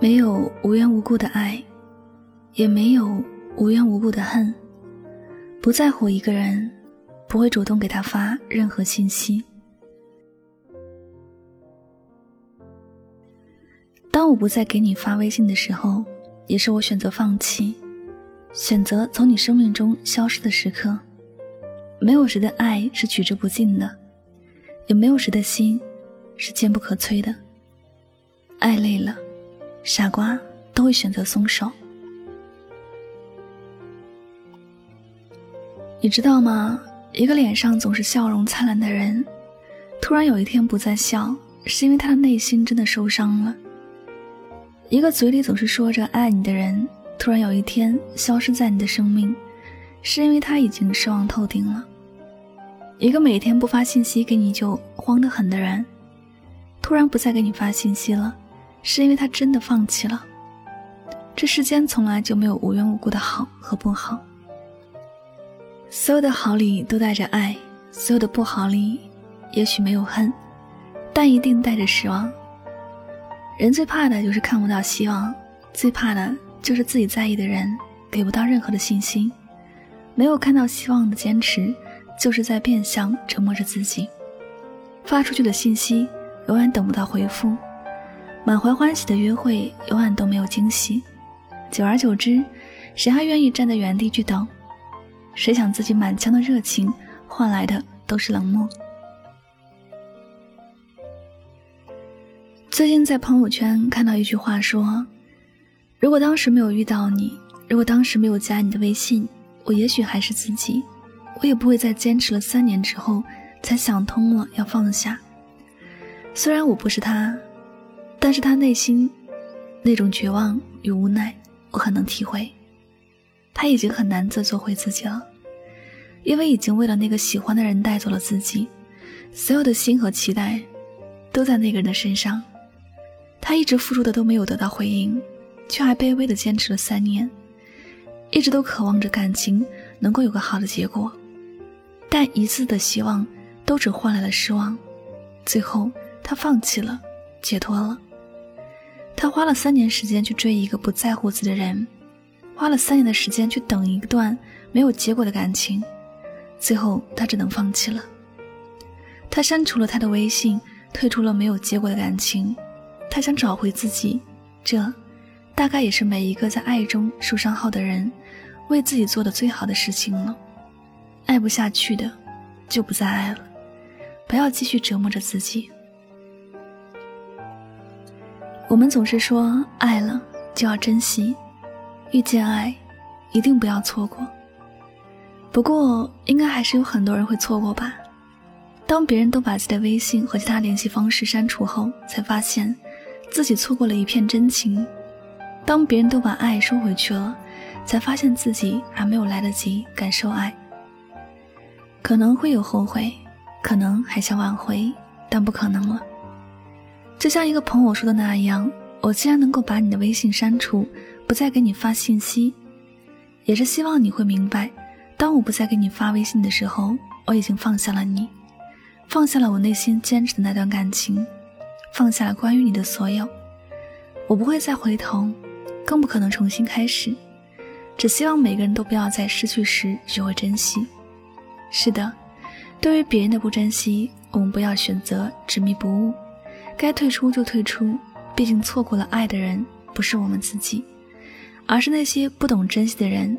没有无缘无故的爱，也没有无缘无故的恨。不在乎一个人，不会主动给他发任何信息。当我不再给你发微信的时候，也是我选择放弃，选择从你生命中消失的时刻。没有谁的爱是取之不尽的，也没有谁的心是坚不可摧的。爱累了，傻瓜都会选择松手。你知道吗？一个脸上总是笑容灿烂的人，突然有一天不再笑，是因为他的内心真的受伤了。一个嘴里总是说着爱你的人，突然有一天消失在你的生命，是因为他已经失望透顶了。一个每天不发信息给你就慌得很的人，突然不再给你发信息了，是因为他真的放弃了。这世间从来就没有无缘无故的好和不好，所有的好里都带着爱，所有的不好里也许没有恨，但一定带着失望。人最怕的就是看不到希望，最怕的就是自己在意的人给不到任何的信心。没有看到希望的坚持，就是在变相折磨着自己。发出去的信息永远等不到回复，满怀欢喜的约会永远都没有惊喜。久而久之，谁还愿意站在原地去等？谁想自己满腔的热情换来的都是冷漠？最近在朋友圈看到一句话说：“如果当时没有遇到你，如果当时没有加你的微信，我也许还是自己，我也不会在坚持了三年之后才想通了要放下。虽然我不是他，但是他内心那种绝望与无奈，我很能体会。他已经很难再做回自己了，因为已经为了那个喜欢的人带走了自己，所有的心和期待都在那个人的身上。”他一直付出的都没有得到回应，却还卑微的坚持了三年，一直都渴望着感情能够有个好的结果，但一次的希望都只换来了失望。最后，他放弃了，解脱了。他花了三年时间去追一个不在乎自己的人，花了三年的时间去等一段没有结果的感情，最后他只能放弃了。他删除了他的微信，退出了没有结果的感情。他想找回自己，这大概也是每一个在爱中受伤后的人为自己做的最好的事情了。爱不下去的，就不再爱了，不要继续折磨着自己。我们总是说爱了就要珍惜，遇见爱一定不要错过。不过，应该还是有很多人会错过吧？当别人都把自己的微信和其他联系方式删除后，才发现。自己错过了一片真情，当别人都把爱收回去了，才发现自己还没有来得及感受爱。可能会有后悔，可能还想挽回，但不可能了。就像一个朋友说的那样，我既然能够把你的微信删除，不再给你发信息，也是希望你会明白，当我不再给你发微信的时候，我已经放下了你，放下了我内心坚持的那段感情。放下了关于你的所有，我不会再回头，更不可能重新开始。只希望每个人都不要在失去时学会珍惜。是的，对于别人的不珍惜，我们不要选择执迷不悟，该退出就退出。毕竟错过了爱的人，不是我们自己，而是那些不懂珍惜的人。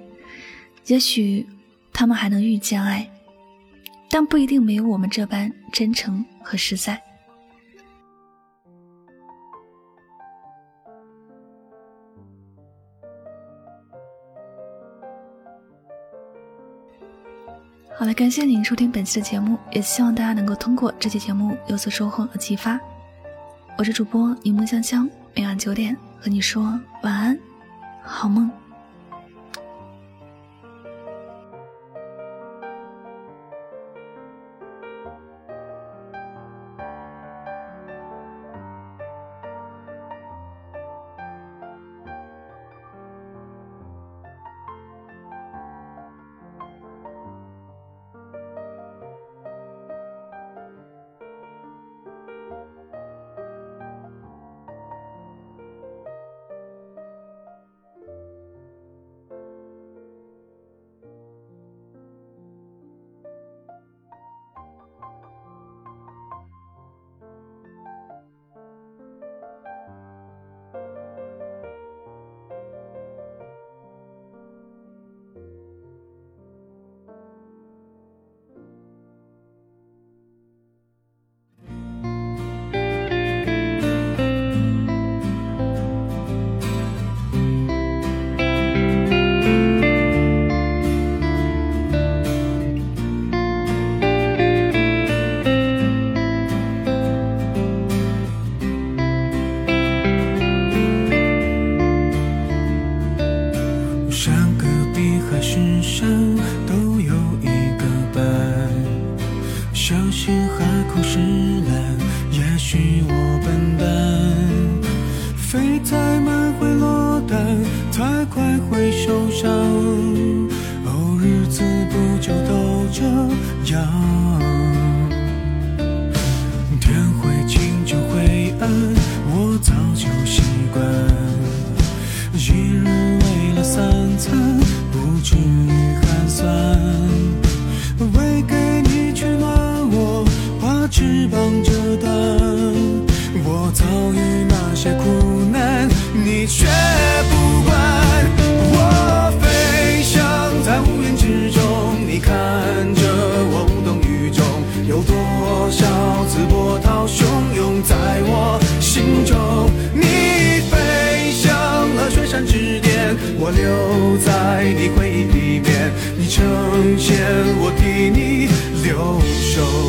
也许他们还能遇见爱，但不一定没有我们这般真诚和实在。好了，感谢您收听本期的节目，也希望大家能够通过这期节目有所收获和启发。我是主播柠檬香香，每晚九点和你说晚安，好梦。太慢会落单太快会受伤哦日子不就都这样留在你回忆里面你成仙我替你留守。